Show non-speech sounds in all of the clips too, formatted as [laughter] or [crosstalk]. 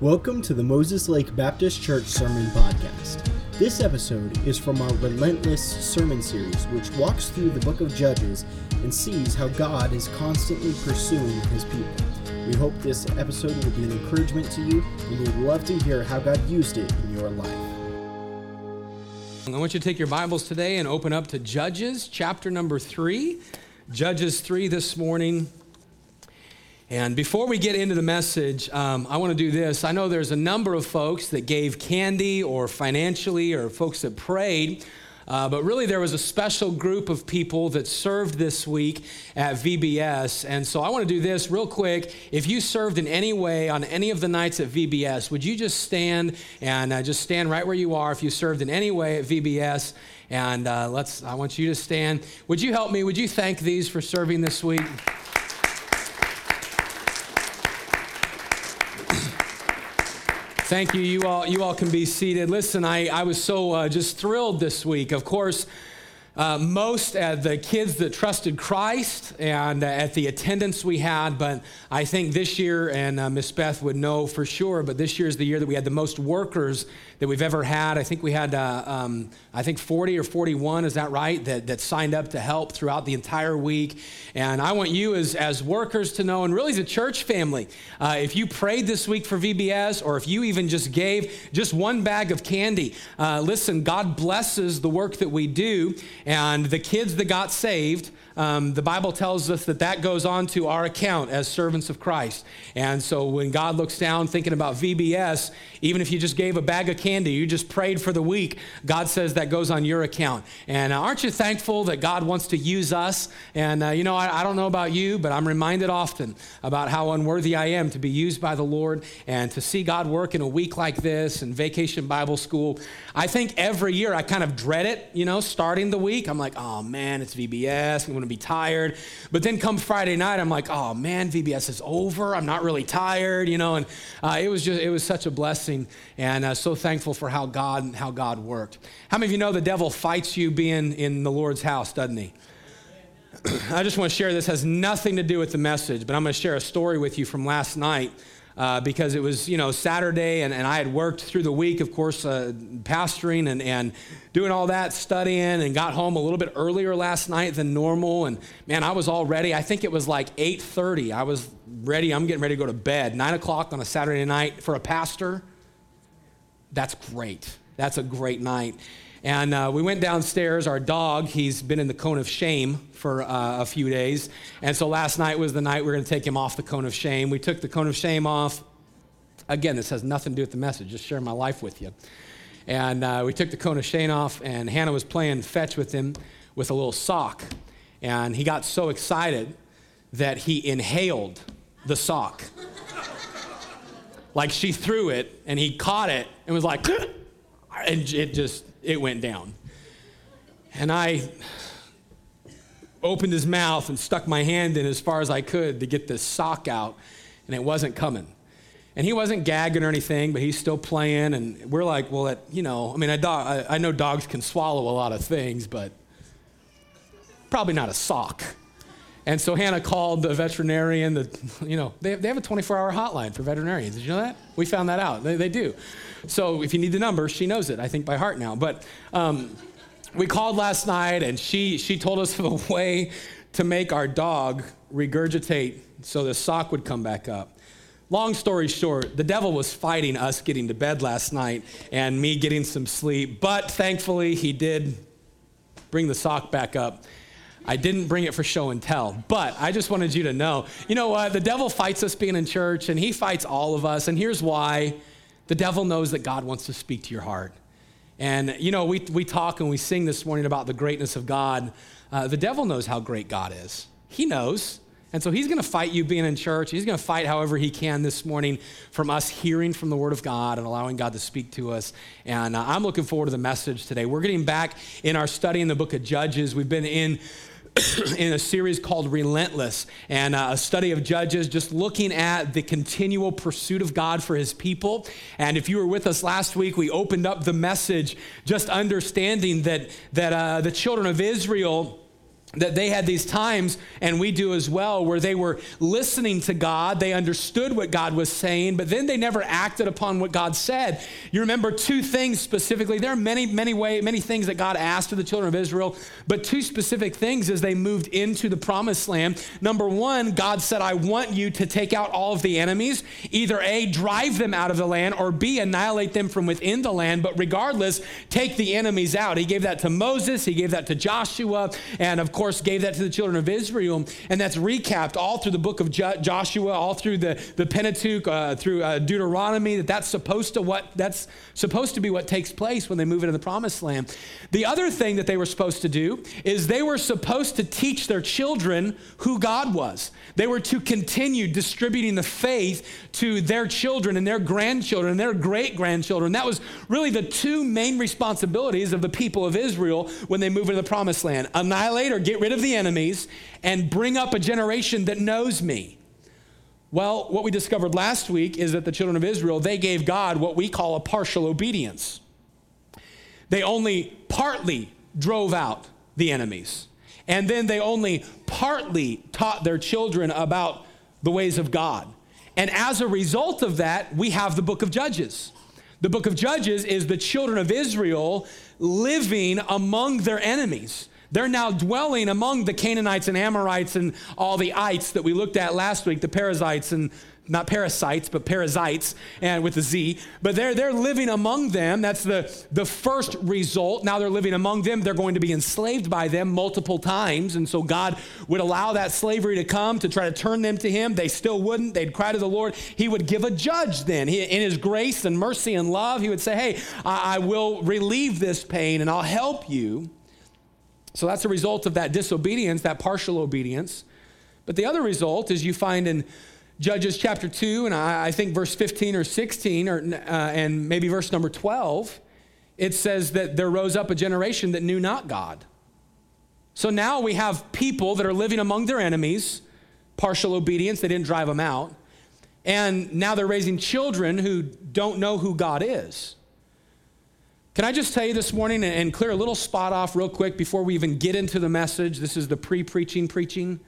Welcome to the Moses Lake Baptist Church Sermon Podcast. This episode is from our Relentless sermon series, which walks through the book of Judges and sees how God is constantly pursuing his people. We hope this episode will be an encouragement to you, and we'd love to hear how God used it in your life. I want you to take your Bibles today and open up to Judges chapter number three. Judges 3 this morning. And before we get into the message, um, I want to do this. I know there's a number of folks that gave candy or financially, or folks that prayed. Uh, but really, there was a special group of people that served this week at VBS. And so I want to do this real quick. If you served in any way on any of the nights at VBS, would you just stand and uh, just stand right where you are if you served in any way at VBS? And uh, let's, I want you to stand. Would you help me? Would you thank these for serving this week? Thank you. You all, you all can be seated. Listen, I, I was so uh, just thrilled this week. Of course, uh, most at the kids that trusted Christ and uh, at the attendance we had, but I think this year, and uh, Miss Beth would know for sure, but this year is the year that we had the most workers that we've ever had. I think we had, uh, um, I think 40 or 41, is that right, that, that signed up to help throughout the entire week. And I want you as, as workers to know, and really as a church family, uh, if you prayed this week for VBS, or if you even just gave just one bag of candy, uh, listen, God blesses the work that we do. And the kids that got saved, um, the Bible tells us that that goes on to our account as servants of Christ. And so when God looks down thinking about VBS, even if you just gave a bag of candy, you just prayed for the week, God says that goes on your account. And uh, aren't you thankful that God wants to use us? And uh, you know, I, I don't know about you, but I'm reminded often about how unworthy I am to be used by the Lord and to see God work in a week like this and vacation Bible school. I think every year I kind of dread it, you know, starting the week. I'm like, oh man, it's VBS. I'm going to be tired. But then come Friday night, I'm like, oh man, VBS is over. I'm not really tired, you know. And uh, it was just, it was such a blessing, and uh, so thankful for how God, and how God worked. How many of you know the devil fights you being in the Lord's house, doesn't he? [clears throat] I just want to share this has nothing to do with the message, but I'm going to share a story with you from last night uh, because it was, you know, Saturday and, and I had worked through the week, of course, uh, pastoring and, and doing all that, studying, and got home a little bit earlier last night than normal. And man, I was all ready. I think it was like 8.30. I was ready. I'm getting ready to go to bed. 9 o'clock on a Saturday night for a pastor, that's great. That's a great night. And uh, we went downstairs. Our dog, he's been in the cone of shame for uh, a few days. And so last night was the night we were going to take him off the cone of shame. We took the cone of shame off. Again, this has nothing to do with the message, just sharing my life with you. And uh, we took the cone of shame off, and Hannah was playing fetch with him with a little sock. And he got so excited that he inhaled the sock. Like she threw it, and he caught it and was like, [gasps] and it just it went down. And I opened his mouth and stuck my hand in as far as I could to get this sock out, and it wasn't coming. And he wasn't gagging or anything, but he's still playing. And we're like, well, it, you know, I mean, I, I, I know dogs can swallow a lot of things, but probably not a sock. And so Hannah called the veterinarian. The, you know, they, they have a 24-hour hotline for veterinarians. Did you know that? We found that out. They, they do. So if you need the number, she knows it, I think, by heart now. But um, we called last night, and she, she told us of a way to make our dog regurgitate so the sock would come back up. Long story short, the devil was fighting us getting to bed last night and me getting some sleep, but thankfully he did bring the sock back up. I didn't bring it for show and tell, but I just wanted you to know. You know what? The devil fights us being in church, and he fights all of us, and here's why. The devil knows that God wants to speak to your heart. And, you know, we, we talk and we sing this morning about the greatness of God. Uh, the devil knows how great God is. He knows. And so he's going to fight you being in church. He's going to fight however he can this morning from us hearing from the Word of God and allowing God to speak to us. And uh, I'm looking forward to the message today. We're getting back in our study in the book of Judges. We've been in [coughs] in a series called Relentless and uh, a study of Judges, just looking at the continual pursuit of God for his people. And if you were with us last week, we opened up the message just understanding that, that uh, the children of Israel that they had these times, and we do as well, where they were listening to God. They understood what God was saying, but then they never acted upon what God said. You remember two things specifically. There are many, many way, many things that God asked of the children of Israel, but two specific things as they moved into the promised land. Number one, God said, I want you to take out all of the enemies, either A, drive them out of the land, or B, annihilate them from within the land. But regardless, take the enemies out. He gave that to Moses, he gave that to Joshua, and of course, gave that to the children of Israel. And that's recapped all through the book of jo- Joshua, all through the, the Pentateuch, uh, through uh, Deuteronomy, that that's supposed to what that's supposed to be what takes place when they move into the promised land. The other thing that they were supposed to do is they were supposed to teach their children who God was. They were to continue distributing the faith to their children and their grandchildren and their great grandchildren. That was really the two main responsibilities of the people of Israel when they move into the promised land annihilate or get rid of the enemies and bring up a generation that knows me. Well, what we discovered last week is that the children of Israel, they gave God what we call a partial obedience. They only partly drove out the enemies. And then they only partly taught their children about the ways of God. And as a result of that, we have the book of Judges. The book of Judges is the children of Israel living among their enemies. They're now dwelling among the Canaanites and Amorites and all the ites that we looked at last week, the Perizzites and not parasites, but parasites, and with a Z. But they're, they're living among them. That's the, the first result. Now they're living among them. They're going to be enslaved by them multiple times. And so God would allow that slavery to come to try to turn them to Him. They still wouldn't. They'd cry to the Lord. He would give a judge then. He, in His grace and mercy and love, He would say, Hey, I, I will relieve this pain and I'll help you. So that's a result of that disobedience, that partial obedience. But the other result is you find in Judges chapter 2, and I, think verse 15 or 16, or, uh, and maybe verse number 12, it says that there rose up a generation that knew not God. So now we have people that are living among their enemies, partial obedience, they didn't drive them out. And now they're raising children who don't know who God is. Can I just tell you this morning and clear a little spot off real quick before we even get into the message? This is the pre preaching preaching.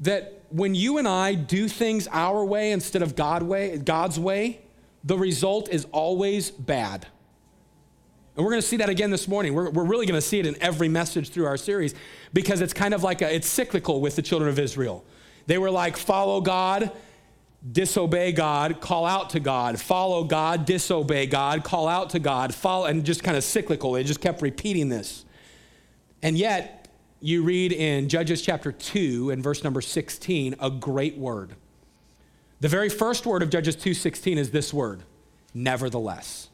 That when you and I do things our way instead of God way, God's way, the result is always bad. And we're going to see that again this morning. We're, we're really going to see it in every message through our series because it's kind of like a, it's cyclical with the children of Israel. They were like, follow God, disobey God, call out to God, follow God, disobey God, call out to God, follow, and just kind of cyclical. They just kept repeating this. And yet, you read in Judges chapter 2 and verse number 16 a great word. The very first word of Judges 2:16 is this word, nevertheless.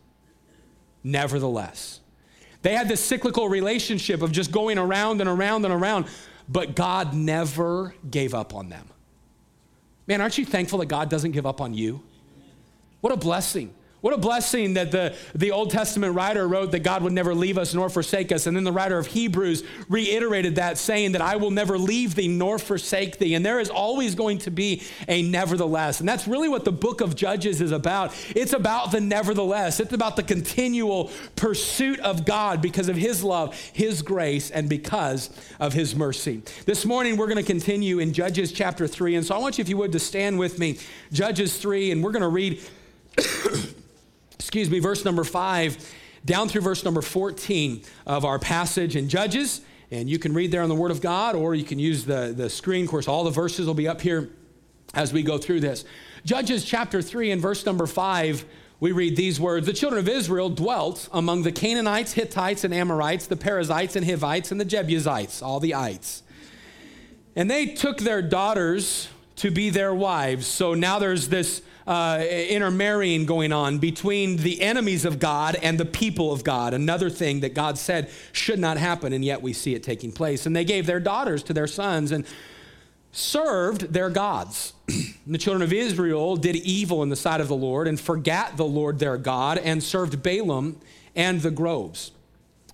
Nevertheless. They had this cyclical relationship of just going around and around and around, but God never gave up on them. Man, aren't you thankful that God doesn't give up on you? What a blessing. What a blessing that the, the Old Testament writer wrote that God would never leave us nor forsake us. And then the writer of Hebrews reiterated that, saying that I will never leave thee nor forsake thee. And there is always going to be a nevertheless. And that's really what the book of Judges is about. It's about the nevertheless, it's about the continual pursuit of God because of his love, his grace, and because of his mercy. This morning, we're going to continue in Judges chapter 3. And so I want you, if you would, to stand with me, Judges 3, and we're going to read. [coughs] [coughs] excuse me, verse number five down through verse number 14 of our passage in Judges. And you can read there on the Word of God, or you can use the, the screen. Of course, all the verses will be up here as we go through this. Judges chapter 3 and verse number 5, we read these words The children of Israel dwelt among the Canaanites, Hittites, and Amorites, the Perizzites, and Hivites, and the Jebusites, all the ites. And they took their daughters to be their wives. So now there's this uh, intermarrying going on between the enemies of God and the people of God. Another thing that God said should not happen, and yet we see it taking place. And they gave their daughters to their sons and served their gods. [clears throat] the children of Israel did evil in the sight of the Lord and forgot the Lord their God and served Baalim and the groves.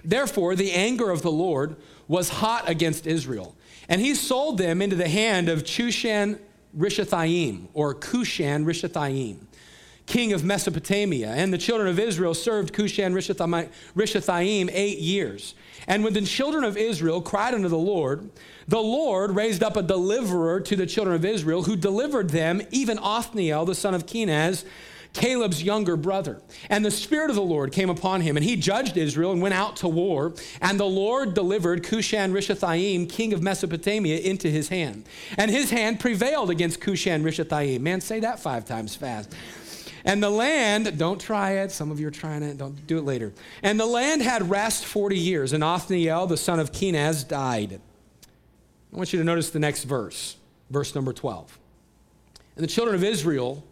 Therefore, the anger of the Lord was hot against Israel, and he sold them into the hand of Chushan Rishathaim, or Cushan Rishathaim, king of Mesopotamia. And the children of Israel served Cushan Rishathaim eight years. And when the children of Israel cried unto the Lord, the Lord raised up a deliverer to the children of Israel who delivered them, even Othniel, the son of Kenaz, Caleb's younger brother. And the Spirit of the Lord came upon him, and he judged Israel and went out to war. And the Lord delivered Cushan Rishathaim, king of Mesopotamia, into his hand. And his hand prevailed against Cushan Rishathaim. Man, say that five times fast. And the land, don't try it. Some of you are trying it. Don't do it later. And the land had rest 40 years, and Othniel, the son of Kenaz, died. I want you to notice the next verse, verse number 12. And the children of Israel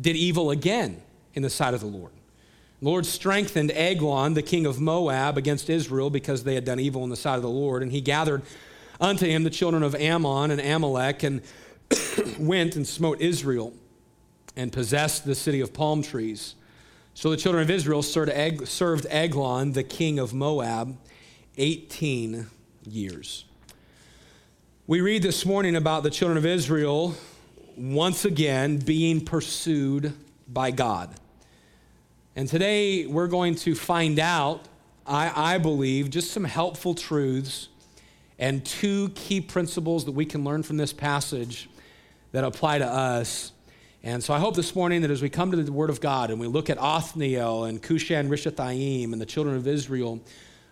did evil again in the sight of the Lord. The Lord strengthened Eglon, the king of Moab, against Israel because they had done evil in the sight of the Lord. And he gathered unto him the children of Ammon and Amalek and [clears throat] went and smote Israel and possessed the city of palm trees. So the children of Israel served Eglon, the king of Moab, 18 years. We read this morning about the children of Israel once again being pursued by God. And today we're going to find out, I, I, believe, just some helpful truths and two key principles that we can learn from this passage that apply to us and so I hope this morning that as we come to the Word of God and we look at Othniel and Cushan Rishathaim and the children of Israel,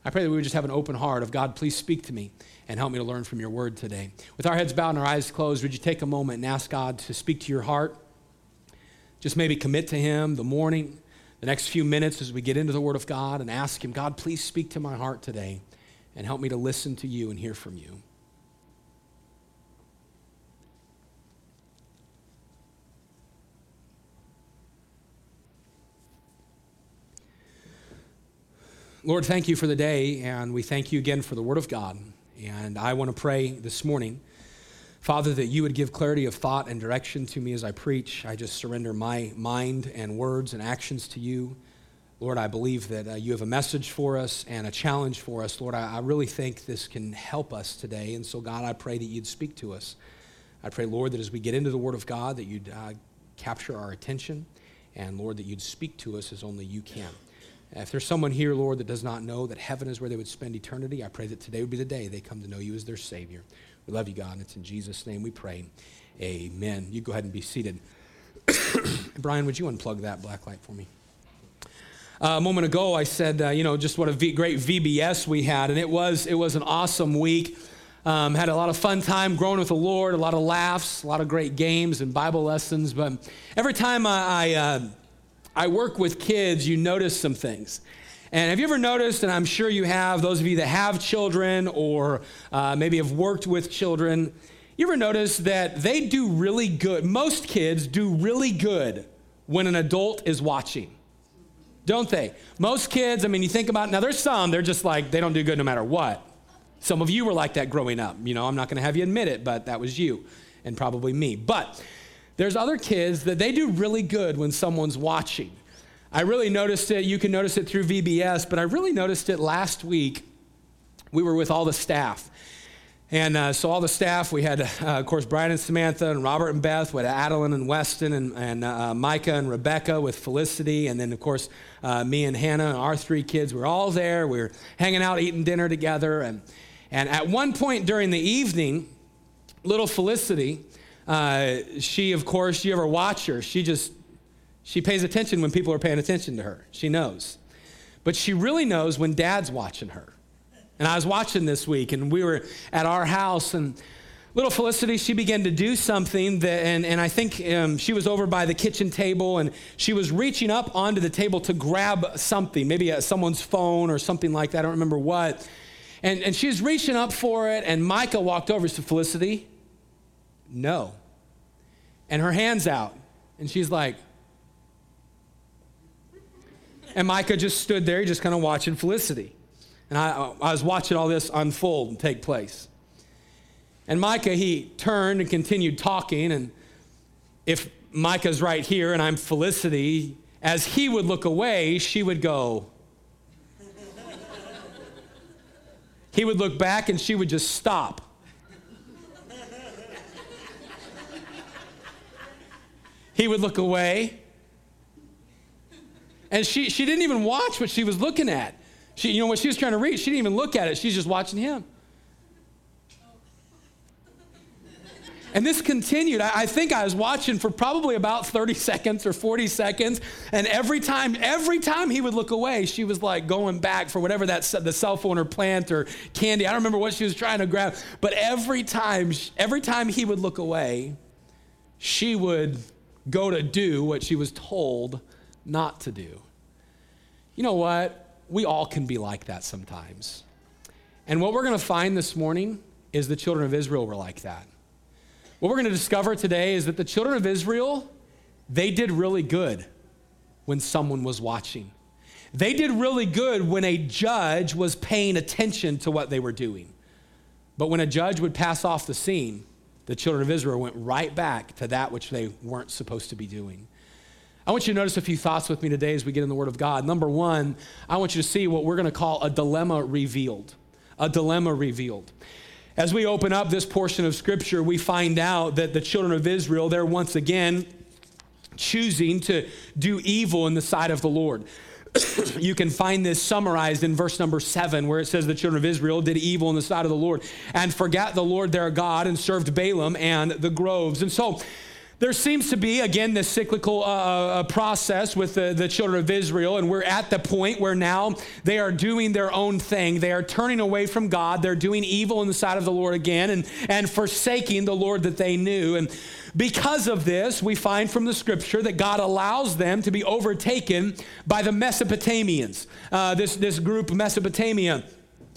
I pray that we would just have an open heart of God, please speak to me and help me to learn from your Word today. With our heads bowed and our eyes closed, would you take a moment and ask God to speak to your heart? Just maybe commit to Him the morning, the next few minutes as we get into the Word of God and ask Him, God, please speak to my heart today and help me to listen to you and hear from you. Lord, thank you for the day, and we thank you again for the Word of God. And I want to pray this morning, Father, that you would give clarity of thought and direction to me as I preach. I just surrender my mind and words and actions to you. Lord, I believe that uh, you have a message for us and a challenge for us. Lord, I, I really think this can help us today. And so, God, I pray that you'd speak to us. I pray, Lord, that as we get into the Word of God, that you'd uh, capture our attention. And, Lord, that you'd speak to us as only you can. If there's someone here, Lord, that does not know that heaven is where they would spend eternity, I pray that today would be the day they come to know you as their Savior. We love you, God, and it's in Jesus' name we pray. Amen. You go ahead and be seated. [coughs] Brian, would you unplug that black light for me? Uh, a moment ago, I said, uh, you know, just what a v- great VBS we had, and it was it was an awesome week. Um, had a lot of fun time growing with the Lord, a lot of laughs, a lot of great games and Bible lessons. But every time I, I uh, I work with kids, you notice some things. And have you ever noticed, and I'm sure you have, those of you that have children or uh, maybe have worked with children, you ever notice that they do really good? Most kids do really good when an adult is watching, don't they? Most kids, I mean, you think about, now there's some, they're just like, they don't do good no matter what. Some of you were like that growing up. You know, I'm not going to have you admit it, but that was you and probably me. But there's other kids that they do really good when someone's watching. I really noticed it. You can notice it through VBS, but I really noticed it last week. We were with all the staff. And uh, so all the staff, we had, uh, of course, Brian and Samantha and Robert and Beth, had Adeline and Weston and, and uh, Micah and Rebecca with Felicity, and then, of course, uh, me and Hannah and our three kids. We were all there. We were hanging out, eating dinner together. And, and at one point during the evening, little Felicity, uh, she, of course, you ever watch her, she just, she pays attention when people are paying attention to her. She knows. But she really knows when dad's watching her. And I was watching this week, and we were at our house, and little Felicity, she began to do something that, and, and I think um, she was over by the kitchen table, and she was reaching up onto the table to grab something, maybe a, someone's phone or something like that. I don't remember what. And, and she was reaching up for it, and Micah walked over to Felicity. No and her hand's out. And she's like, and Micah just stood there, just kind of watching Felicity. And I, I was watching all this unfold and take place. And Micah, he turned and continued talking. And if Micah's right here and I'm Felicity, as he would look away, she would go. he would look back and she would just stop. He would look away And she, she didn't even watch what she was looking at. She, you know, what she was trying to read, she didn't even look at it. She's just watching him. And this continued. I, I think I was watching for probably about 30 seconds or 40 seconds. And every time, every time he would look away, she was like going back for whatever that the cell phone or plant or candy. I don't remember what she was trying to grab. But every time, every time he would look away, she would go to do what she was told not to do. You know what? We all can be like that sometimes. And what we're going to find this morning is the children of Israel were like that. What we're going to discover today is that the children of Israel, they did really good when someone was watching. They did really good when a judge was paying attention to what they were doing. But when a judge would pass off the scene, the children of Israel went right back to that which they weren't supposed to be doing. I want you to notice a few thoughts with me today as we get in the Word of God. Number one, I want you to see what we're going to call a dilemma revealed. A dilemma revealed. As we open up this portion of Scripture, we find out that the children of Israel, they're once again choosing to do evil in the sight of the Lord. [laughs] you can find this summarized in verse number seven, where it says the children of Israel did evil in the sight of the Lord and forgot the Lord their God and served Baalim and the groves. And so there seems to be, again, this cyclical uh, uh, uh, process with the, the children of Israel, and we're at the point where now they are doing their own thing. They are turning away from God. They're doing evil in the sight of the Lord again and, and forsaking the Lord that they knew. And because of this, we find from the scripture that God allows them to be overtaken by the Mesopotamians, uh, this, this group, Mesopotamia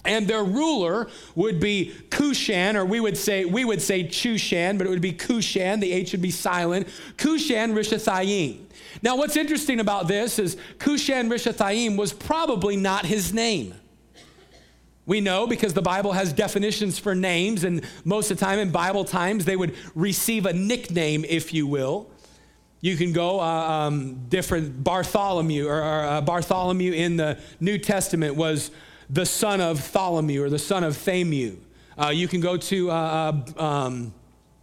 and their ruler would be Cushan, or we would say we would say Chushan, but it would be Cushan. The H would be silent. Cushan Rishathaim. Now, what's interesting about this is Cushan Rishathaim was probably not his name. We know because the Bible has definitions for names, and most of the time in Bible times, they would receive a nickname, if you will. You can go uh, um, different Bartholomew, or, or uh, Bartholomew in the New Testament was the son of Tholomew or the son of Thamu. Uh, you can go to uh, uh, um,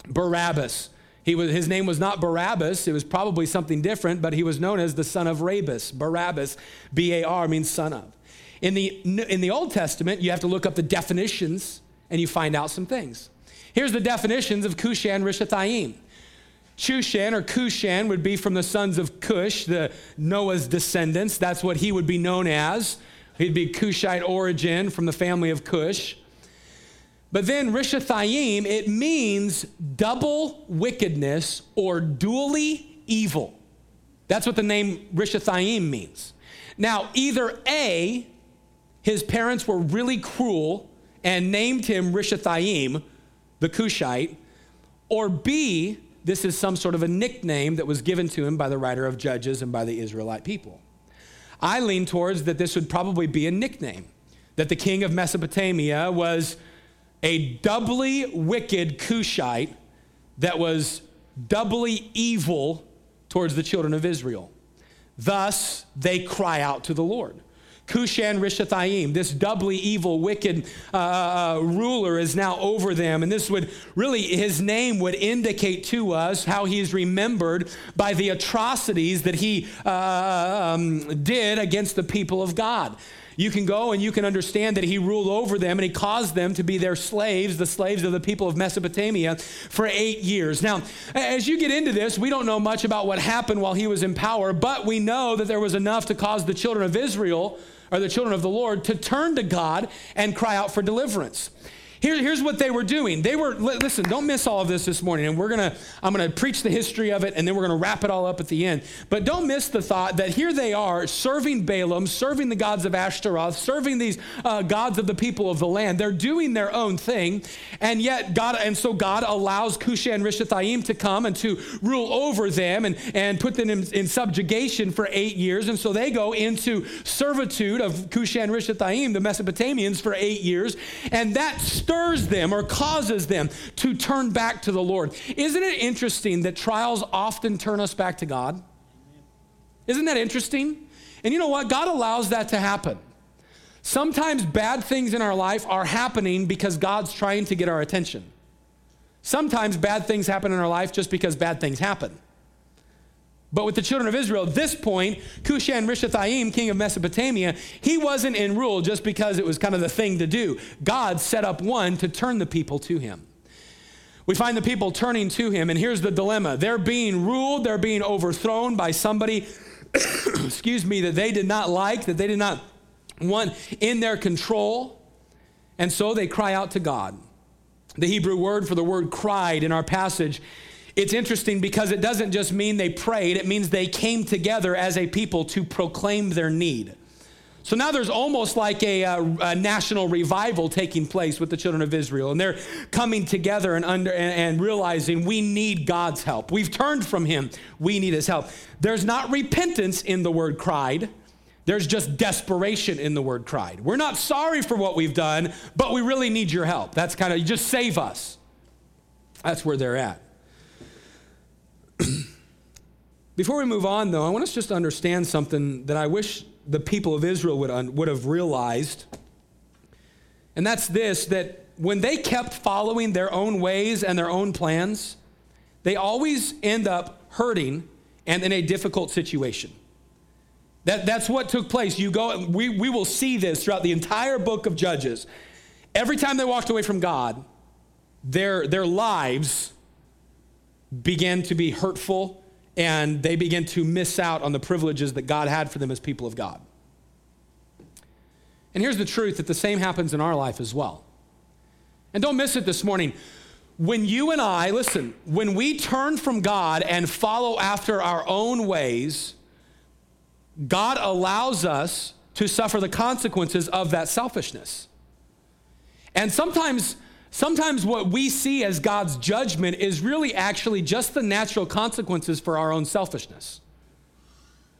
Barabbas. He was, his name was not Barabbas. It was probably something different, but he was known as the son of Rabus. Barabbas, B A R, means son of. In the, in the Old Testament, you have to look up the definitions and you find out some things. Here's the definitions of Cushan Rishathaim. Chushan or Cushan would be from the sons of Cush, the Noah's descendants. That's what he would be known as. He'd be Cushite origin from the family of Cush. But then Rishathaim, it means double wickedness or dually evil. That's what the name Rishathaim means. Now, either A, his parents were really cruel and named him Rishathaim, the Cushite, or B, this is some sort of a nickname that was given to him by the writer of Judges and by the Israelite people. I lean towards that this would probably be a nickname, that the king of Mesopotamia was a doubly wicked Cushite that was doubly evil towards the children of Israel. Thus, they cry out to the Lord. Cushan Rishathaim, this doubly evil, wicked uh, uh, uh, ruler, is now over them. And this would really, his name would indicate to us how he is remembered by the atrocities that he uh, um, did against the people of God. You can go and you can understand that he ruled over them and he caused them to be their slaves, the slaves of the people of Mesopotamia, for eight years. Now, as you get into this, we don't know much about what happened while he was in power, but we know that there was enough to cause the children of Israel or the children of the Lord to turn to God and cry out for deliverance. Here, here's what they were doing. They were, listen, don't miss all of this this morning. And we're going to, I'm going to preach the history of it and then we're going to wrap it all up at the end. But don't miss the thought that here they are serving Baalim, serving the gods of Ashtaroth, serving these uh, gods of the people of the land. They're doing their own thing. And yet God, and so God allows Cushan Rishathaim to come and to rule over them and, and put them in, in subjugation for eight years. And so they go into servitude of Cushan Rishathaim, the Mesopotamians, for eight years. And that stirs them or causes them to turn back to the Lord. Isn't it interesting that trials often turn us back to God? Isn't that interesting? And you know what? God allows that to happen. Sometimes bad things in our life are happening because God's trying to get our attention. Sometimes bad things happen in our life just because bad things happen. But with the children of Israel, at this point, Cushan Rishathaim, king of Mesopotamia, he wasn't in rule just because it was kind of the thing to do. God set up one to turn the people to him. We find the people turning to him, and here's the dilemma they're being ruled, they're being overthrown by somebody, [coughs] excuse me, that they did not like, that they did not want in their control. And so they cry out to God. The Hebrew word for the word cried in our passage it's interesting because it doesn't just mean they prayed, it means they came together as a people to proclaim their need. So now there's almost like a, a, a, national revival taking place with the children of Israel, and they're coming together and, under, and, and realizing we need God's help. We've turned from Him, we need His help. There's not repentance in the word cried, there's just desperation in the word cried. We're not sorry for what we've done, but we really need your help. That's kind of, just save us. That's where they're at. [clears throat] Before we move on, though, I want us just to understand something that I wish the people of Israel would, un- would have realized. And that's this that when they kept following their own ways and their own plans, they always end up hurting and in a difficult situation. That, that's what took place. You go, we, we will see this throughout the entire book of Judges. Every time they walked away from God, their, their lives began to be hurtful and they began to miss out on the privileges that God had for them as people of God. And here's the truth that the same happens in our life as well. And don't miss it this morning. When you and I, listen, when we turn from God and follow after our own ways, God allows us to suffer the consequences of that selfishness. And sometimes Sometimes what we see as God's judgment is really actually just the natural consequences for our own selfishness.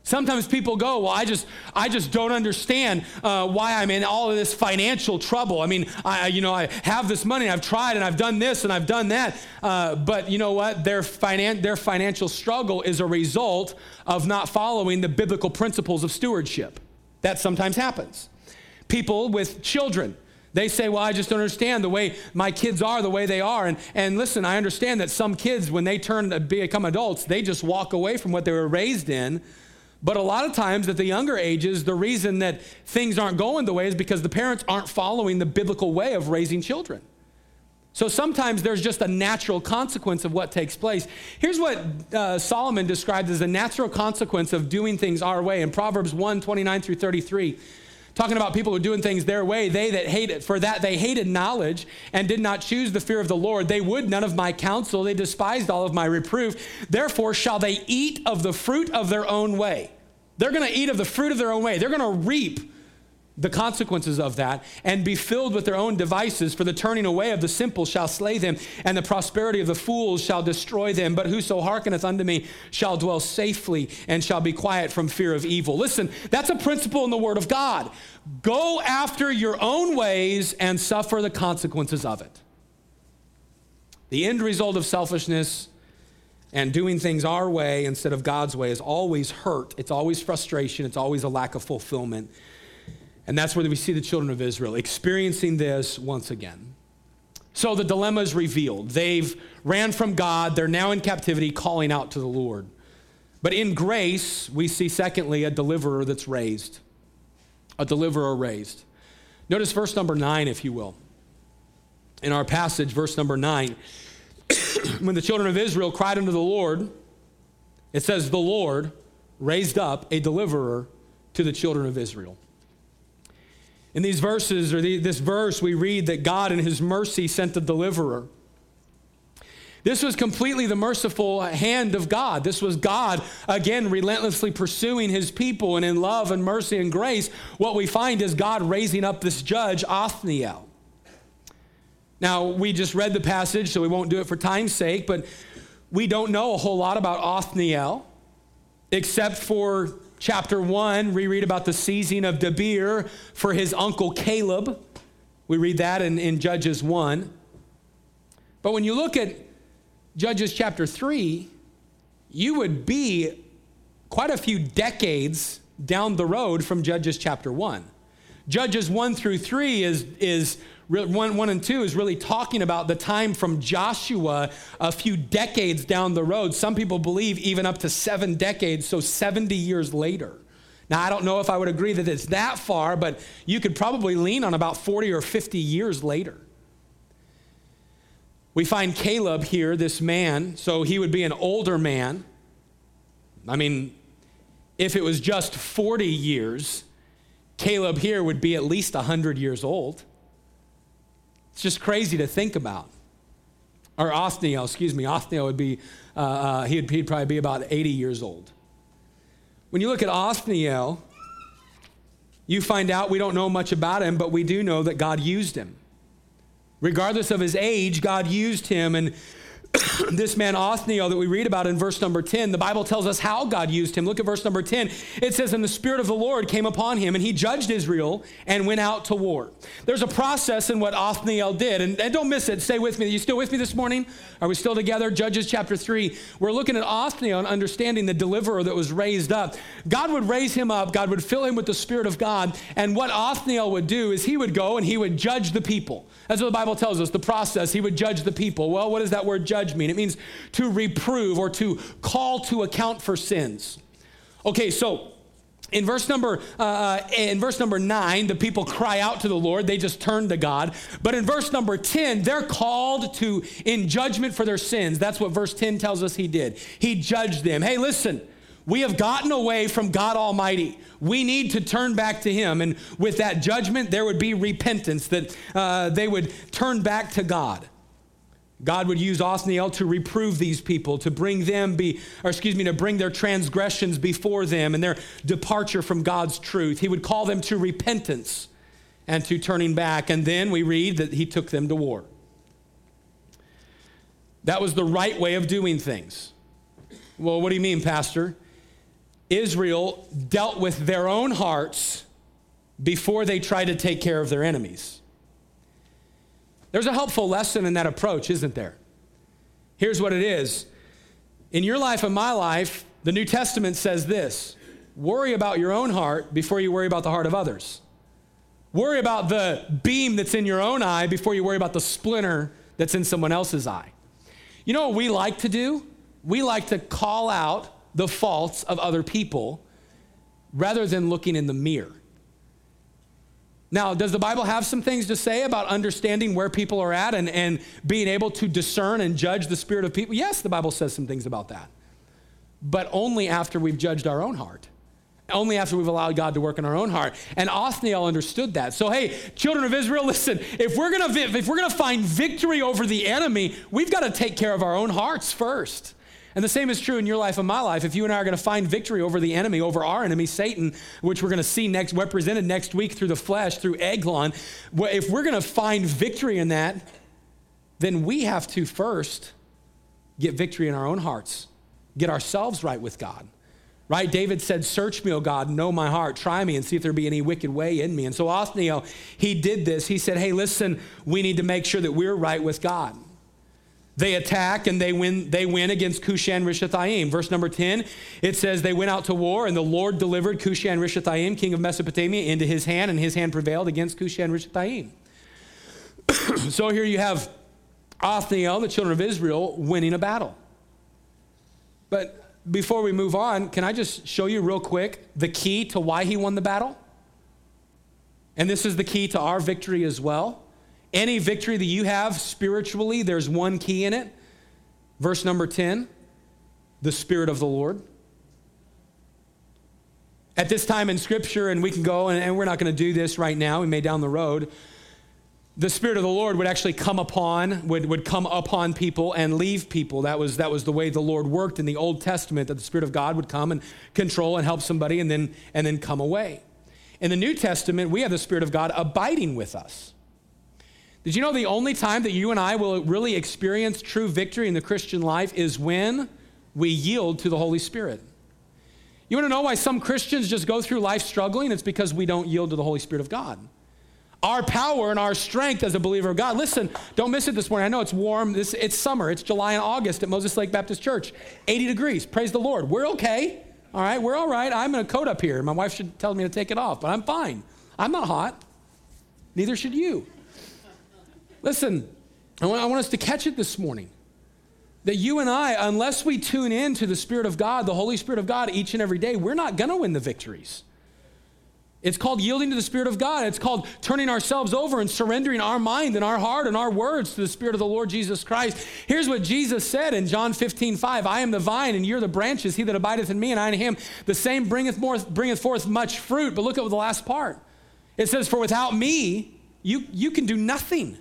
Sometimes people go, well, I just, I just don't understand uh, why I'm in all of this financial trouble. I mean, I, you know, I have this money, I've tried, and I've done this, and I've done that. Uh, but you know what? Their, finan- their financial struggle is a result of not following the biblical principles of stewardship. That sometimes happens. People with children they say, Well, I just don't understand the way my kids are the way they are. And, and listen, I understand that some kids, when they turn to become adults, they just walk away from what they were raised in. But a lot of times at the younger ages, the reason that things aren't going the way is because the parents aren't following the biblical way of raising children. So sometimes there's just a natural consequence of what takes place. Here's what uh, Solomon described as a natural consequence of doing things our way in Proverbs 1 29 through 33 talking about people who are doing things their way they that hated for that they hated knowledge and did not choose the fear of the lord they would none of my counsel they despised all of my reproof. Therefore shall they eat of the fruit of their own way. They're going to eat of the fruit of their own way. They're going to reap the consequences of that and be filled with their own devices for the turning away of the simple shall slay them and the prosperity of the fools shall destroy them but whoso hearkeneth unto me shall dwell safely and shall be quiet from fear of evil listen that's a principle in the word of god go after your own ways and suffer the consequences of it the end result of selfishness and doing things our way instead of God's way is always hurt. It's always frustration. It's always a lack of fulfillment. And that's where we see the children of Israel experiencing this once again. So the dilemma is revealed. They've ran from God, they're now in captivity, calling out to the Lord. But in grace, we see, secondly, a deliverer that's raised. A deliverer raised. Notice verse number nine, if you will. In our passage, verse number nine, [coughs] when the children of Israel cried unto the Lord, it says, The Lord raised up a deliverer to the children of Israel. In these verses, or the, this verse, we read that God in his mercy sent a deliverer. This was completely the merciful hand of God. This was God, again, relentlessly pursuing his people. And in love and mercy and grace, what we find is God raising up this judge, Othniel. Now, we just read the passage, so we won't do it for time's sake, but we don't know a whole lot about Othniel, except for chapter 1, we read about the seizing of Debir for his uncle Caleb. We read that in, in Judges 1. But when you look at Judges chapter 3, you would be quite a few decades down the road from Judges chapter 1. Judges 1 through 3 is, is 1, 1 and 2 is really talking about the time from Joshua a few decades down the road. Some people believe even up to seven decades, so 70 years later. Now, I don't know if I would agree that it's that far, but you could probably lean on about 40 or 50 years later. We find Caleb here, this man, so he would be an older man. I mean, if it was just 40 years, Caleb here would be at least 100 years old. It's just crazy to think about. Or Othniel, excuse me, Othniel would be, uh, uh, he'd, he'd probably be about 80 years old. When you look at Othniel, you find out we don't know much about him, but we do know that God used him. Regardless of his age, God used him. And [coughs] this man Othniel that we read about in verse number 10, the Bible tells us how God used him. Look at verse number 10. It says, And the Spirit of the Lord came upon him, and he judged Israel and went out to war. There's a process in what Othniel did, and, and don't miss it. Stay with me. Are you still with me this morning? Are we still together? Judges chapter 3. We're looking at Othniel and understanding the deliverer that was raised up. God would raise him up, God would fill him with the Spirit of God, and what Othniel would do is he would go and he would judge the people. That's what the Bible tells us, the process. He would judge the people. Well, what does that word judge mean? It means to reprove or to call to account for sins. Okay, so in verse number uh, uh, in verse number nine, the people cry out to the Lord. They just turn to God. But in verse number ten, they're called to in judgment for their sins. That's what verse ten tells us he did. He judged them. Hey, listen. We have gotten away from God Almighty. We need to turn back to Him. And with that judgment, there would be repentance, that uh, they would turn back to God. God would use Othniel to reprove these people, to bring them be, or excuse me, to bring their transgressions before them and their departure from God's truth. He would call them to repentance and to turning back. And then we read that he took them to war. That was the right way of doing things. Well, what do you mean, Pastor? Israel dealt with their own hearts before they tried to take care of their enemies. There's a helpful lesson in that approach, isn't there? Here's what it is In your life and my life, the New Testament says this worry about your own heart before you worry about the heart of others. Worry about the beam that's in your own eye before you worry about the splinter that's in someone else's eye. You know what we like to do? We like to call out the faults of other people rather than looking in the mirror. Now, does the Bible have some things to say about understanding where people are at and, and being able to discern and judge the spirit of people? Yes, the Bible says some things about that. But only after we've judged our own heart. Only after we've allowed God to work in our own heart. And Othniel understood that. So, hey, children of Israel, [laughs] listen, if we're gonna if we're gonna find victory over the enemy, we've got to take care of our own hearts first. And the same is true in your life and my life. If you and I are going to find victory over the enemy, over our enemy, Satan, which we're going to see next, represented next week through the flesh, through Eglon, if we're going to find victory in that, then we have to first get victory in our own hearts, get ourselves right with God. Right? David said, Search me, O God, know my heart. Try me and see if there be any wicked way in me. And so Othniel, he did this. He said, Hey, listen, we need to make sure that we're right with God. They attack and they win, they win against Cushan Rishathaim. Verse number 10, it says, They went out to war, and the Lord delivered Cushan Rishathaim, king of Mesopotamia, into his hand, and his hand prevailed against Cushan Rishathaim. [clears throat] so here you have Othniel, the children of Israel, winning a battle. But before we move on, can I just show you real quick the key to why he won the battle? And this is the key to our victory as well. Any victory that you have spiritually, there's one key in it. Verse number 10 the Spirit of the Lord. At this time in Scripture, and we can go, and, and we're not going to do this right now, we may down the road. The Spirit of the Lord would actually come upon, would, would come upon people and leave people. That was, that was the way the Lord worked in the Old Testament, that the Spirit of God would come and control and help somebody and then, and then come away. In the New Testament, we have the Spirit of God abiding with us. Did you know the only time that you and I will really experience true victory in the Christian life is when we yield to the Holy Spirit? You want to know why some Christians just go through life struggling? It's because we don't yield to the Holy Spirit of God. Our power and our strength as a believer of God. Listen, don't miss it this morning. I know it's warm. This, it's summer. It's July and August at Moses Lake Baptist Church. 80 degrees. Praise the Lord. We're okay. All right. We're all right. I'm in a coat up here. My wife should tell me to take it off, but I'm fine. I'm not hot. Neither should you. Listen, I want, us to catch it this morning. That you and I, unless we tune in to the Spirit of God, the Holy Spirit of God, each and every day, we're not going to win the victories. It's called yielding to the Spirit of God. It's called turning ourselves over and surrendering our mind and our heart and our words to the Spirit of the Lord Jesus Christ. Here's what Jesus said in John 15, 5. I am the vine and you're the branches. He that abideth in me and I in him, the same bringeth, more, bringeth forth much fruit. But look at the last part. It says, For without me, you, you can do nothing.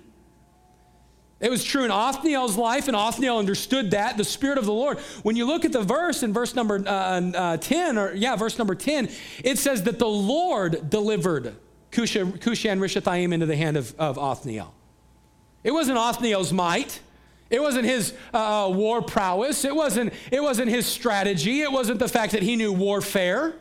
It was true in Othniel's life, and Othniel understood that, the Spirit of the Lord. When you look at the verse in verse number uh, uh, 10, or yeah, verse number 10, it says that the Lord delivered Cushan Rishathaim into the hand of, of Othniel. It wasn't Othniel's might. It wasn't his uh, uh, war prowess. It wasn't, it wasn't his strategy. It wasn't the fact that he knew warfare.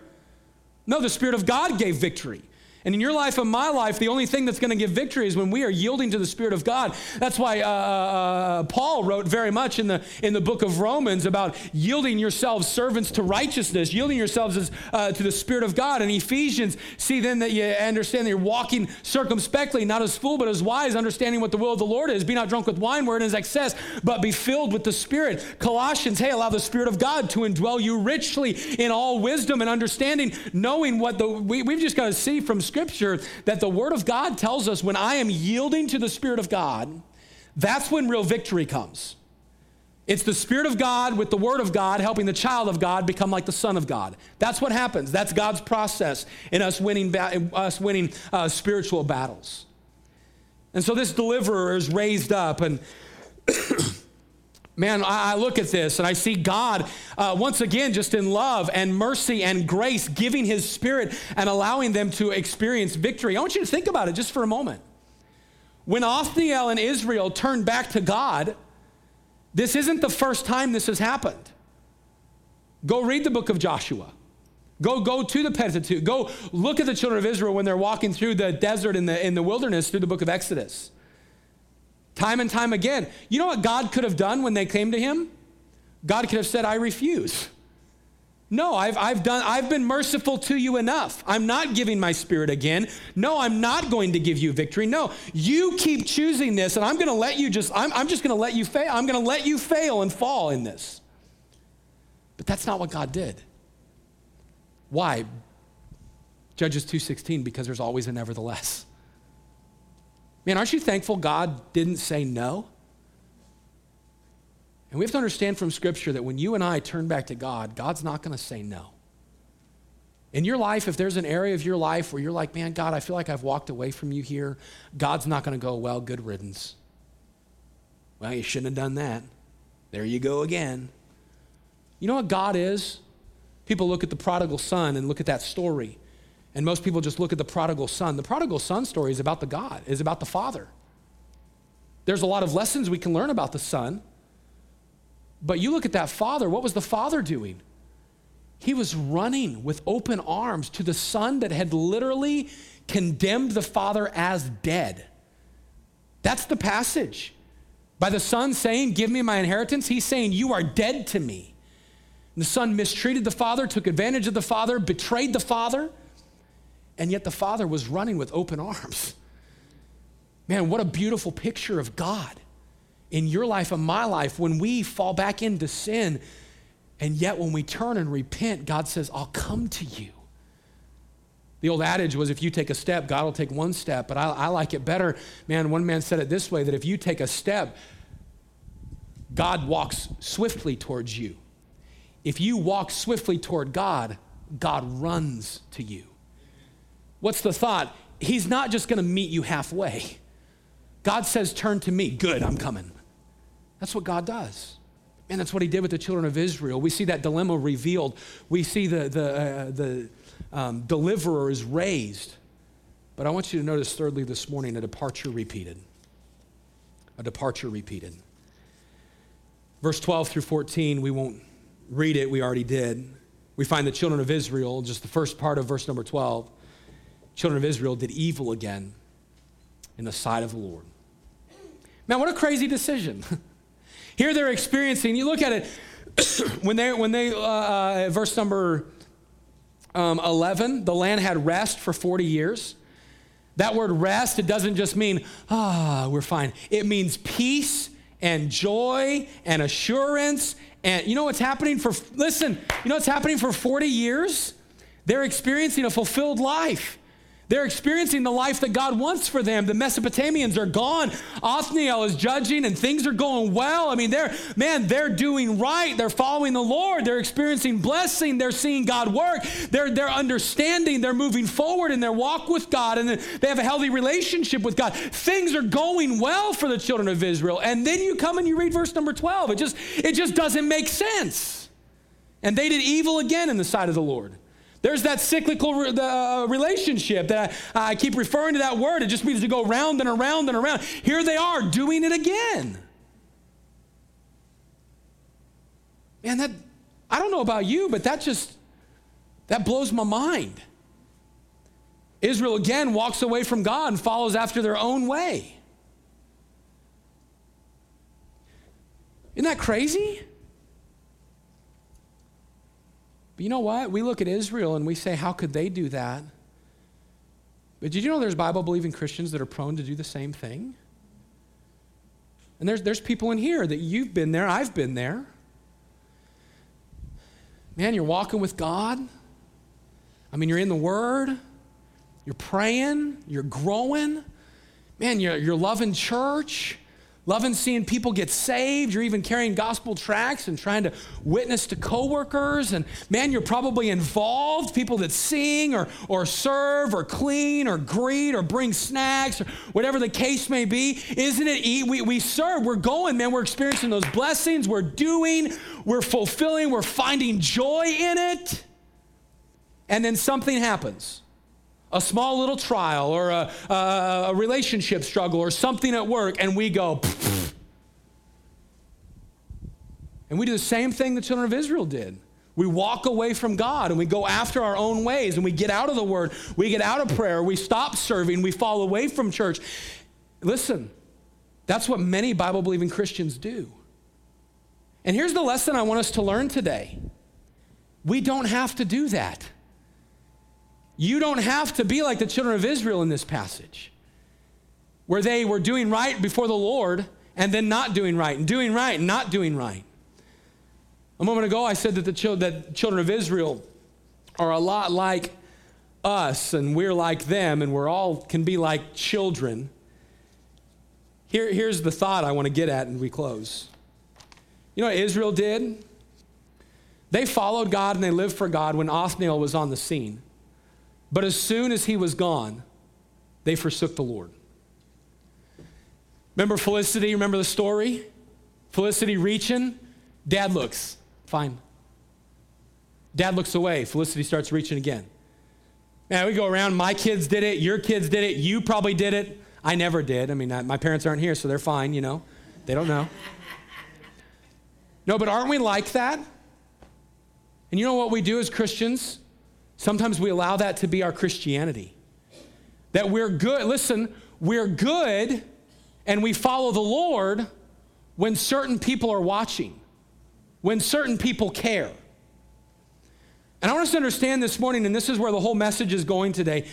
No, the Spirit of God gave victory. And in your life and my life, the only thing that's going to give victory is when we are yielding to the Spirit of God. That's why uh, uh, uh, Paul wrote very much in the, in the book of Romans about yielding yourselves servants to righteousness, yielding yourselves as, uh, to the Spirit of God. In Ephesians, see then that you understand that you're walking circumspectly, not as fool, but as wise, understanding what the will of the Lord is. Be not drunk with wine wherein is excess, but be filled with the Spirit. Colossians, hey, allow the Spirit of God to indwell you richly in all wisdom and understanding, knowing what the, we, we've just got to see from Scripture Scripture that the Word of God tells us when I am yielding to the Spirit of God, that's when real victory comes. It's the Spirit of God with the Word of God helping the child of God become like the Son of God. That's what happens. That's God's process in us winning, in us winning uh, spiritual battles. And so this deliverer is raised up, and Man, I, look at this and I see God uh, once again just in love and mercy and grace giving his spirit and allowing them to experience victory. I want you to think about it just for a moment. When Othniel and Israel turned back to God, this isn't the first time this has happened. Go read the book of Joshua. Go, go to the Pentateuch. Go look at the children of Israel when they're walking through the desert in the, in the wilderness through the book of Exodus time and time again. You know what God could have done when they came to him? God could have said, I refuse. No, I've, I've, done, I've been merciful to you enough. I'm not giving my spirit again. No, I'm not going to give you victory. No, you keep choosing this, and I'm going to let you just, I'm, I'm just going to let you fail. I'm going to let you fail and fall in this. But that's not what God did. Why? Judges 2.16, because there's always a nevertheless. Man, aren't you thankful God didn't say no? And we have to understand from Scripture that when you and I turn back to God, God's not going to say no. In your life, if there's an area of your life where you're like, man, God, I feel like I've walked away from you here, God's not going to go, well, good riddance. Well, you shouldn't have done that. There you go again. You know what God is? People look at the prodigal son and look at that story. And most people just look at the prodigal son. The prodigal son story is about the God, is about the father. There's a lot of lessons we can learn about the son. But you look at that father, what was the father doing? He was running with open arms to the son that had literally condemned the father as dead. That's the passage. By the son saying, Give me my inheritance, he's saying, You are dead to me. And the son mistreated the father, took advantage of the father, betrayed the father. And yet the Father was running with open arms. Man, what a beautiful picture of God in your life and my life when we fall back into sin. And yet when we turn and repent, God says, I'll come to you. The old adage was if you take a step, God will take one step. But I, I like it better. Man, one man said it this way that if you take a step, God walks swiftly towards you. If you walk swiftly toward God, God runs to you. What's the thought? He's not just going to meet you halfway. God says, Turn to me. Good, I'm coming. That's what God does. And that's what he did with the children of Israel. We see that dilemma revealed. We see the, the, uh, the um, deliverer is raised. But I want you to notice, thirdly, this morning, a departure repeated. A departure repeated. Verse 12 through 14, we won't read it, we already did. We find the children of Israel, just the first part of verse number 12 children of Israel did evil again in the sight of the Lord. Man, what a crazy decision. [laughs] Here they're experiencing, you look at it, [coughs] when they, when they uh, uh, verse number um, 11, the land had rest for 40 years. That word rest, it doesn't just mean, ah, we're fine. It means peace and joy and assurance. And you know what's happening for, listen, you know what's happening for 40 years? They're experiencing a fulfilled life. They're experiencing the life that God wants for them. The Mesopotamians are gone. Othniel is judging and things are going well. I mean, they're, man, they're doing right. They're following the Lord. They're experiencing blessing. They're seeing God work. They're, they're understanding. They're moving forward in their walk with God and they have a healthy relationship with God. Things are going well for the children of Israel. And then you come and you read verse number 12. It just, it just doesn't make sense. And they did evil again in the sight of the Lord. There's that cyclical uh, relationship that I, I keep referring to that word. It just means to go round and around and around. Here they are doing it again. Man, that, I don't know about you, but that just, that blows my mind. Israel again walks away from God and follows after their own way. Isn't that crazy? But you know what? We look at Israel and we say, how could they do that? But did you know there's Bible believing Christians that are prone to do the same thing? And there's, there's people in here that you've been there, I've been there. Man, you're walking with God. I mean, you're in the Word, you're praying, you're growing. Man, you're, you're loving church loving seeing people get saved. You're even carrying gospel tracts and trying to witness to coworkers. And man, you're probably involved. People that sing or, or serve or clean or greet or bring snacks or whatever the case may be. Isn't it? We, we serve. We're going, man. We're experiencing those blessings. We're doing. We're fulfilling. We're finding joy in it. And then something happens a small little trial or a, a, a relationship struggle or something at work, and we go, and we do the same thing the children of Israel did. We walk away from God and we go after our own ways and we get out of the word, we get out of prayer, we stop serving, we fall away from church. Listen, that's what many Bible believing Christians do. And here's the lesson I want us to learn today we don't have to do that. You don't have to be like the children of Israel in this passage, where they were doing right before the Lord and then not doing right, and doing right and not doing right. A moment ago, I said that the that children of Israel are a lot like us, and we're like them, and we're all can be like children. Here, here's the thought I want to get at, and we close. You know what Israel did? They followed God and they lived for God when Othniel was on the scene. But as soon as he was gone, they forsook the Lord. Remember Felicity? Remember the story? Felicity reaching, dad looks, fine. Dad looks away, Felicity starts reaching again. Man, we go around, my kids did it, your kids did it, you probably did it. I never did. I mean, my parents aren't here, so they're fine, you know. They don't know. No, but aren't we like that? And you know what we do as Christians? Sometimes we allow that to be our Christianity. That we're good, listen, we're good and we follow the Lord when certain people are watching, when certain people care. And I want us to understand this morning, and this is where the whole message is going today.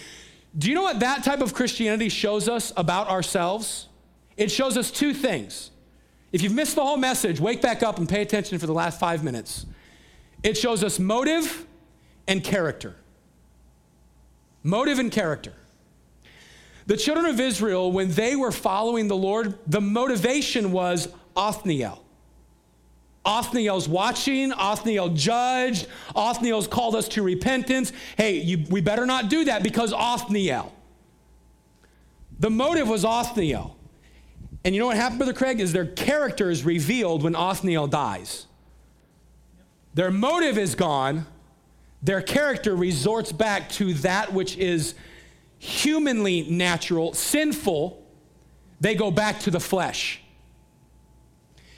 Do you know what that type of Christianity shows us about ourselves? It shows us two things. If you've missed the whole message, wake back up and pay attention for the last five minutes. It shows us motive and character. Motive and character. The children of Israel, when they were following the Lord, the motivation was Othniel. Othniel's watching, Othniel judged, Othniel's called us to repentance. Hey, you, we better not do that because Othniel. The motive was Othniel. And you know what happened, Brother Craig? Is their character is revealed when Othniel dies. Their motive is gone, their character resorts back to that which is humanly natural, sinful. They go back to the flesh.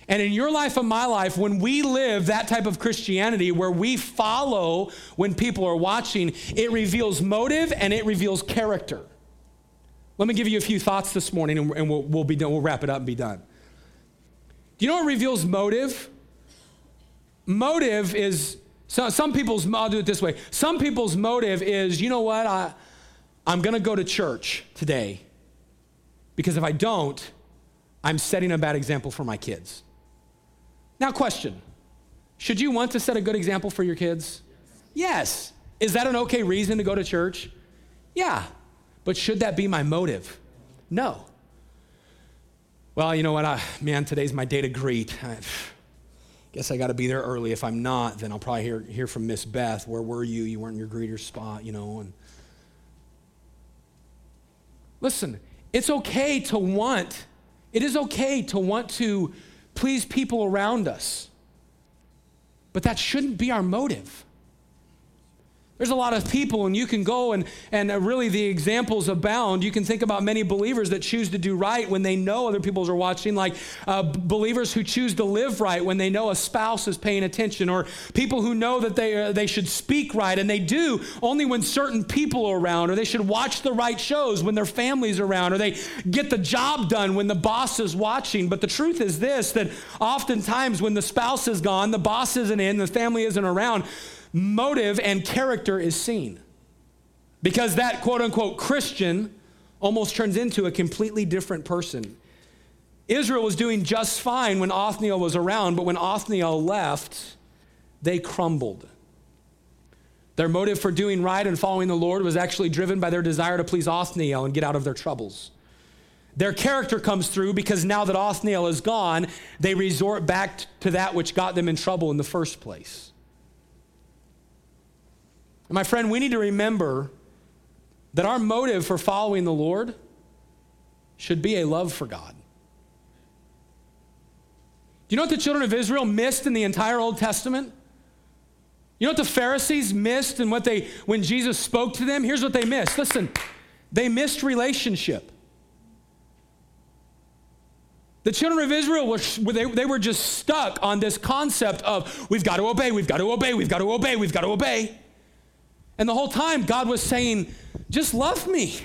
And in your life and my life, when we live that type of Christianity where we follow when people are watching, it reveals motive and it reveals character. Let me give you a few thoughts this morning and we'll, we'll, be done, we'll wrap it up and be done. Do you know what reveals motive? Motive is so some people's, I'll do it this way. Some people's motive is, you know what, I, I'm going to go to church today because if I don't, I'm setting a bad example for my kids. Now, question Should you want to set a good example for your kids? Yes. Is that an okay reason to go to church? Yeah. But should that be my motive? No. Well, you know what? I, man, today's my day to greet. I guess I got to be there early. If I'm not, then I'll probably hear, hear from Miss Beth. Where were you? You weren't in your greeter spot, you know. And listen, it's okay to want, it is okay to want to please people around us. But that shouldn't be our motive. There's a lot of people, and you can go and, and uh, really the examples abound. You can think about many believers that choose to do right when they know other people are watching, like uh, believers who choose to live right when they know a spouse is paying attention, or people who know that they, uh, they should speak right, and they do only when certain people are around, or they should watch the right shows when their family's around, or they get the job done when the boss is watching. But the truth is this that oftentimes when the spouse is gone, the boss isn't in, the family isn't around, motive and character is seen. Because that quote unquote Christian almost turns into a completely different person. Israel was doing just fine when Othniel was around, but when Othniel left, they crumbled. Their motive for doing right and following the Lord was actually driven by their desire to please Othniel and get out of their troubles. Their character comes through because now that Othniel is gone, they resort back to that which got them in trouble in the first place. And my friend, we need to remember that our motive for following the Lord should be a love for God. Do you know what the children of Israel missed in the entire Old Testament? You know what the Pharisees missed and what they when Jesus spoke to them? Here's what they missed. Listen, they missed relationship. The children of Israel were they, they were just stuck on this concept of we've got to obey, we've got to obey, we've got to obey, we've got to obey. And the whole time, God was saying, just love me.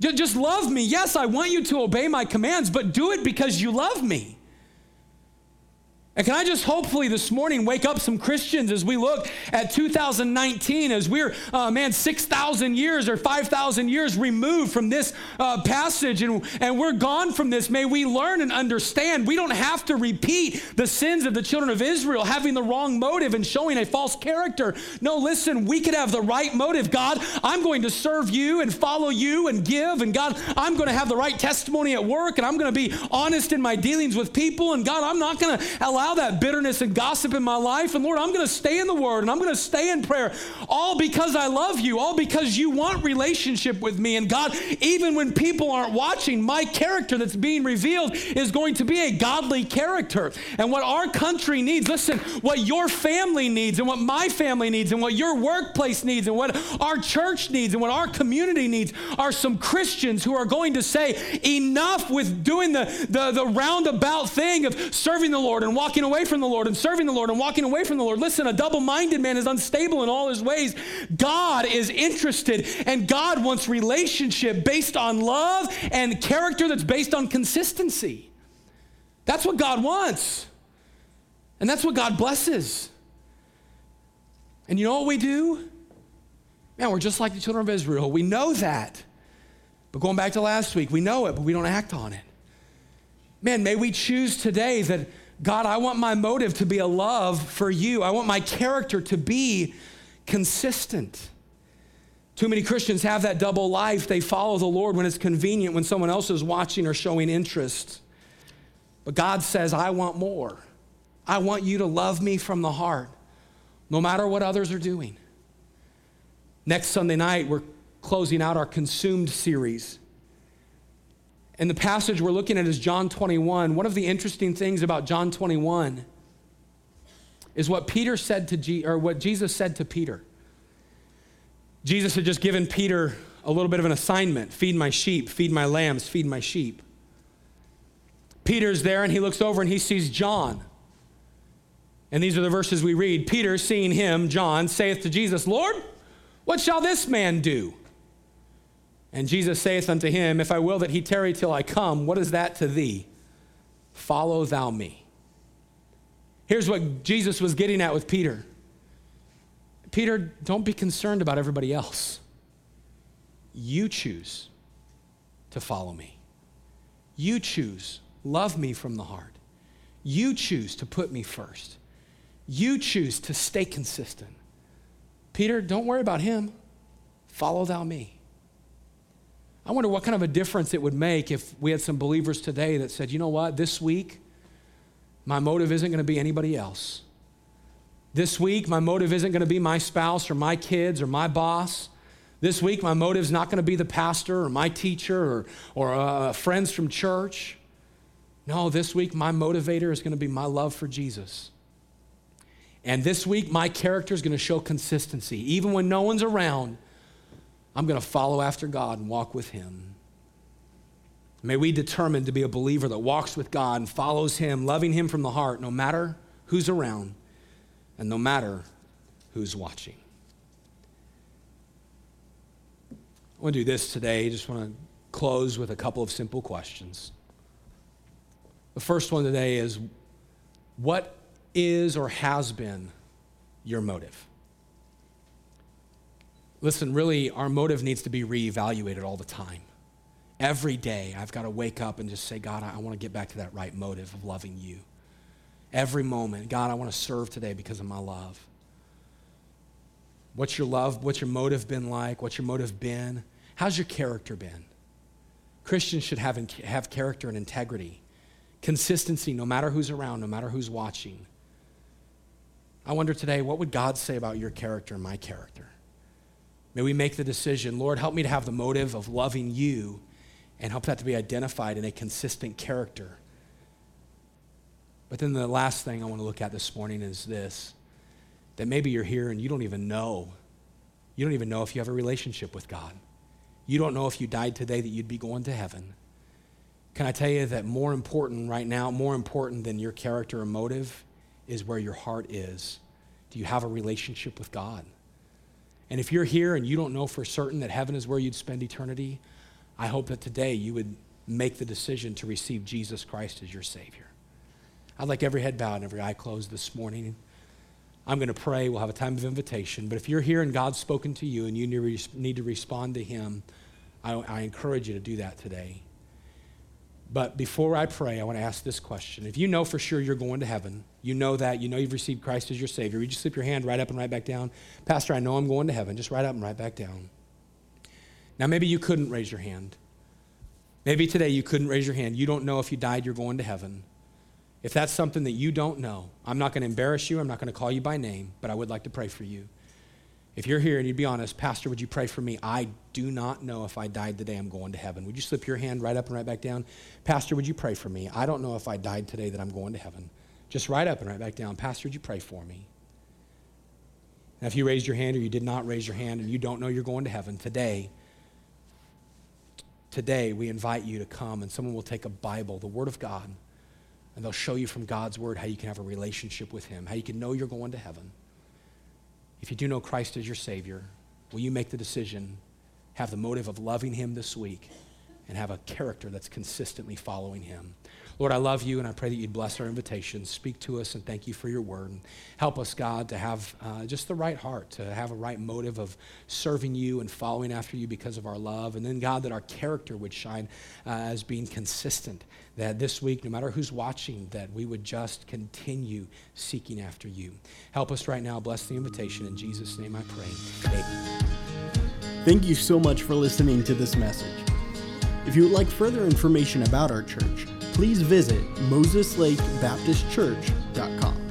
Just love me. Yes, I want you to obey my commands, but do it because you love me. And can I just hopefully this morning wake up some Christians as we look at 2019, as we're, uh, man, 6,000 years or 5,000 years removed from this uh, passage and, and we're gone from this. May we learn and understand we don't have to repeat the sins of the children of Israel, having the wrong motive and showing a false character. No, listen, we could have the right motive. God, I'm going to serve you and follow you and give. And God, I'm going to have the right testimony at work and I'm going to be honest in my dealings with people. And God, I'm not going to allow allow that bitterness and gossip in my life. And Lord, I'm going to stay in the Word and I'm going to stay in prayer, all because I love you, all because you want relationship with me. And God, even when people aren't watching, my character that's being revealed is going to be a godly character. And what our country needs, listen, what your family needs and what my family needs and what your workplace needs and what our church needs and what our community needs are some Christians who are going to say, enough with doing the, the, the roundabout thing of serving the Lord and walking walking away from the Lord and serving the Lord and walking away from the Lord. Listen, a double minded man is unstable in all his ways. God is interested, and God wants relationship based on love and character that's based on consistency. That's what God wants, and that's what God blesses. And you know what we do? Man, we're just like the children of Israel. We know that. But going back to last week, we know it, but we don't act on it. Man, may we choose today that God, I want my motive to be a love for you. I want my character to be consistent. Too many Christians have that double life. They follow the Lord when it's convenient, when someone else is watching or showing interest. But God says, I want more. I want you to love me from the heart, no matter what others are doing. Next Sunday night, we're closing out our Consumed series. And the passage we're looking at is John 21. One of the interesting things about John 21 is what Peter said to G, or what Jesus said to Peter. Jesus had just given Peter a little bit of an assignment feed my sheep, feed my lambs, feed my sheep. Peter's there and he looks over and he sees John. And these are the verses we read. Peter, seeing him, John, saith to Jesus, Lord, what shall this man do? And Jesus saith unto him, If I will that he tarry till I come, what is that to thee? Follow thou me. Here's what Jesus was getting at with Peter Peter, don't be concerned about everybody else. you choose to follow me. You choose, love me from the heart. You choose to put me first. You choose to stay consistent. Peter, don't worry about him. Follow thou me. I wonder what kind of a difference it would make if we had some believers today that said, you know what, this week, my motive isn't going to be anybody else. This week, my motive isn't going to be my spouse or my kids or my boss. This week, my motive is not going to be the pastor or my teacher or, or uh, friends from church. No, this week, my motivator is going to be my love for Jesus. And this week, my character is going to show consistency. Even when no one's around, I'm going to follow after God and walk with Him. May we determine to be a believer that walks with God and follows Him, loving Him from the heart, no matter who's around and no matter who's watching. I want to do this today. I just want to close with a couple of simple questions. The first one today is what is or has been your motive? Listen, really, our motive needs to be reevaluated all the time. Every day, I've got to wake up and just say, God, I want to get back to that right motive of loving you. Every moment, God, I want to serve today because of my love. What's your love? What's your motive been like? What's your motive been? How's your character been? Christians should have, have character and integrity, consistency, no matter who's around, no matter who's watching. I wonder today, what would God say about your character and my character? May we make the decision, Lord, help me to have the motive of loving you and help that to be identified in a consistent character. But then the last thing I want to look at this morning is this that maybe you're here and you don't even know. You don't even know if you have a relationship with God. You don't know if you died today that you'd be going to heaven. Can I tell you that more important right now, more important than your character or motive, is where your heart is. Do you have a relationship with God? And if you're here and you don't know for certain that heaven is where you'd spend eternity, I hope that today you would make the decision to receive Jesus Christ as your Savior. I'd like every head bowed and every eye closed this morning. I'm going to pray. We'll have a time of invitation. But if you're here and God's spoken to you and you need to respond to Him, I, I encourage you to do that today. But before I pray, I want to ask this question. If you know for sure you're going to heaven, you know that, you know you've received Christ as your Savior, would you slip your hand right up and right back down. Pastor, I know I'm going to heaven. Just right up and right back down. Now, maybe you couldn't raise your hand. Maybe today you couldn't raise your hand. You don't know if you died, you're going to heaven. If that's something that you don't know, I'm not going to embarrass you. I'm not going to call you by name, but I would like to pray for you. If you're here and you'd be honest, Pastor, would you pray for me? I do not know if I died today, I'm going to heaven. Would you slip your hand right up and right back down? Pastor, would you pray for me? I don't know if I died today that I'm going to heaven. Just right up and right back down. Pastor, would you pray for me? Now, if you raised your hand or you did not raise your hand and you don't know you're going to heaven, today, today we invite you to come and someone will take a Bible, the Word of God, and they'll show you from God's Word how you can have a relationship with Him, how you can know you're going to heaven. If you do know Christ as your Savior, will you make the decision, have the motive of loving Him this week, and have a character that's consistently following Him? Lord, I love you and I pray that you'd bless our invitation. Speak to us and thank you for your word. Help us, God, to have uh, just the right heart, to have a right motive of serving you and following after you because of our love. And then, God, that our character would shine uh, as being consistent. That this week, no matter who's watching, that we would just continue seeking after you. Help us right now. Bless the invitation. In Jesus' name I pray. Amen. Thank you so much for listening to this message. If you would like further information about our church, please visit moseslakebaptistchurch.com.